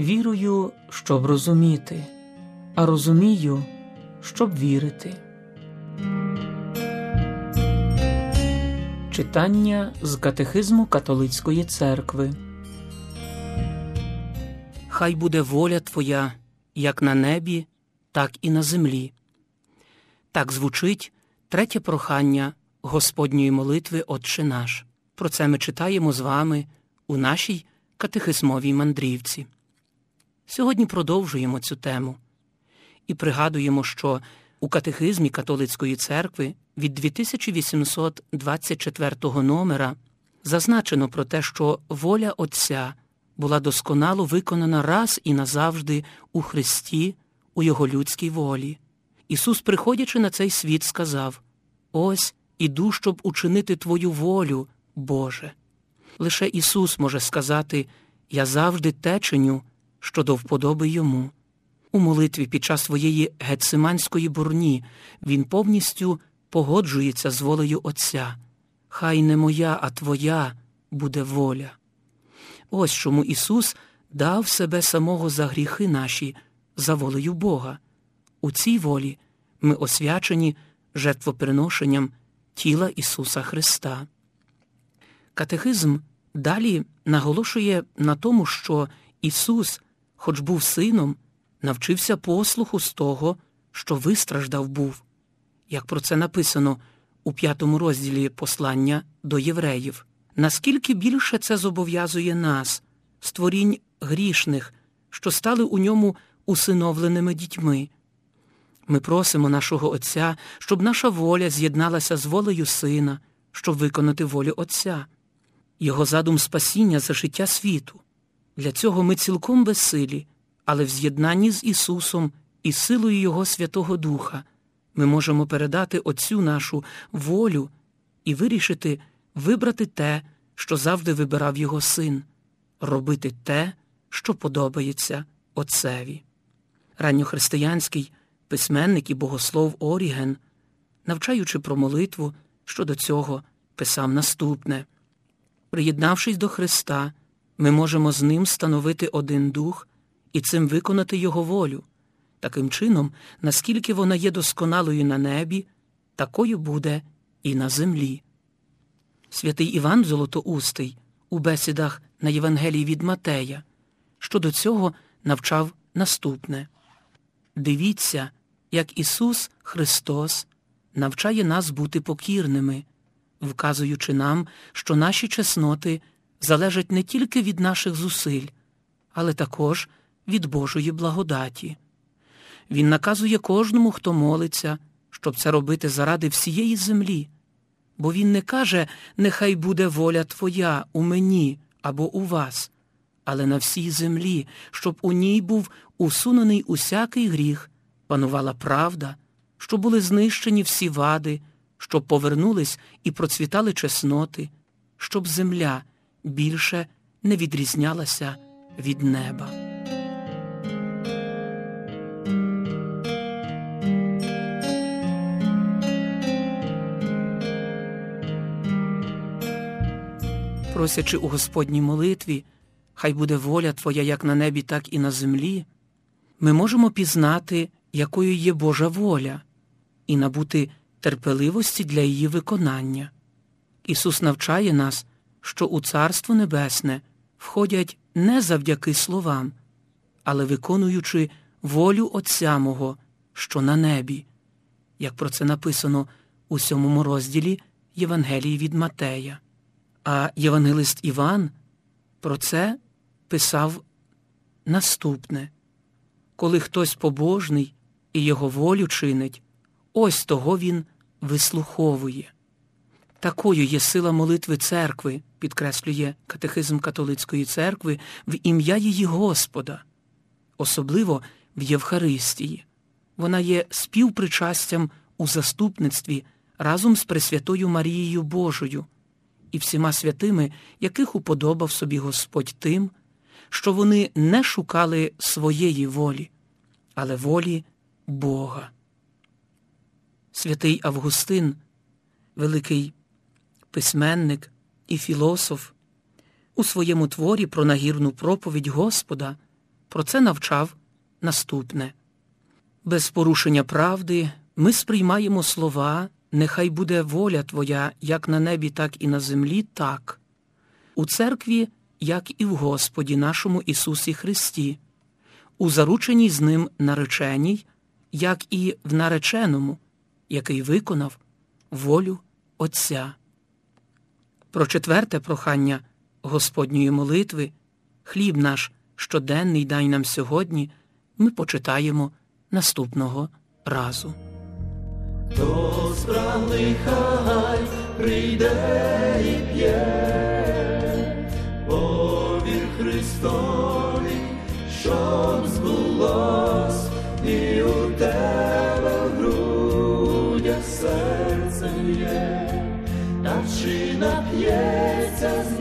Вірую, щоб розуміти, а розумію, щоб вірити. Читання з Катехизму Католицької церкви. Хай буде воля Твоя як на небі, так і на землі. Так звучить третє прохання Господньої молитви Отче наш. Про це ми читаємо з вами у нашій катехизмовій мандрівці. Сьогодні продовжуємо цю тему і пригадуємо, що у катехизмі Католицької церкви від 2824 номера зазначено про те, що воля Отця була досконало виконана раз і назавжди у Христі, у Його людській волі. Ісус, приходячи на цей світ, сказав Ось іду, щоб учинити Твою волю, Боже. Лише Ісус може сказати Я завжди те чиню, що до вподоби йому. У молитві під час своєї гециманської бурні він повністю погоджується з волею Отця. Хай не моя, а Твоя буде воля. Ось чому Ісус дав себе самого за гріхи наші, за волею Бога. У цій волі ми освячені жертвоприношенням тіла Ісуса Христа. Катехизм далі наголошує на тому, що Ісус, хоч був сином, навчився послуху з того, що вистраждав був, як про це написано у п'ятому розділі послання до євреїв. Наскільки більше це зобов'язує нас, створінь грішних, що стали у ньому усиновленими дітьми. Ми просимо нашого Отця, щоб наша воля з'єдналася з волею Сина, щоб виконати волю Отця, Його задум спасіння за життя світу. Для цього ми цілком безсилі, але в з'єднанні з Ісусом і силою Його Святого Духа ми можемо передати Отцю нашу волю і вирішити вибрати те, що завжди вибирав Його син, робити те, що подобається Отцеві. Ранньохристиянський письменник і богослов Оріген, навчаючи про молитву, щодо цього писав наступне Приєднавшись до Христа, ми можемо з ним становити один дух і цим виконати Його волю. Таким чином, наскільки вона є досконалою на небі, такою буде і на землі. Святий Іван Золотоустий у бесідах на Євангелії від Матея щодо цього навчав наступне Дивіться, як Ісус Христос навчає нас бути покірними, вказуючи нам, що наші чесноти залежать не тільки від наших зусиль, але також від Божої благодаті. Він наказує кожному, хто молиться, щоб це робити заради всієї землі, бо Він не каже, нехай буде воля Твоя у мені або у вас, але на всій землі, щоб у ній був усунений усякий гріх, панувала правда, щоб були знищені всі вади, щоб повернулись і процвітали чесноти, щоб земля більше не відрізнялася від неба. Просячи у Господній молитві, хай буде воля Твоя як на небі, так і на землі, ми можемо пізнати, якою є Божа воля, і набути терпеливості для її виконання. Ісус навчає нас, що у Царство Небесне входять не завдяки словам, але виконуючи волю Отця Мого, що на небі, як про це написано у сьомому розділі Євангелії від Матея. А Євангелист Іван про це писав наступне коли хтось побожний і його волю чинить, ось того він вислуховує. Такою є сила молитви церкви, підкреслює катехизм католицької церкви в ім'я її Господа, особливо в Євхаристії. Вона є співпричастям у заступництві разом з Пресвятою Марією Божою і всіма святими, яких уподобав собі Господь тим, що вони не шукали своєї волі, але волі Бога. Святий Августин, великий письменник і філософ, у своєму творі про нагірну проповідь Господа про це навчав наступне. Без порушення правди ми сприймаємо слова Нехай буде воля Твоя, як на небі, так і на землі, так, у церкві, як і в Господі нашому Ісусі Христі, у зарученій з ним нареченій, як і в нареченому, який виконав волю Отця. Про четверте прохання Господньої молитви, хліб наш щоденний дай нам сьогодні, ми почитаємо наступного разу. Хто спраглий хай прийде і п'є, повір Христові, щоб збулось, і у тебе в грудях серце є, does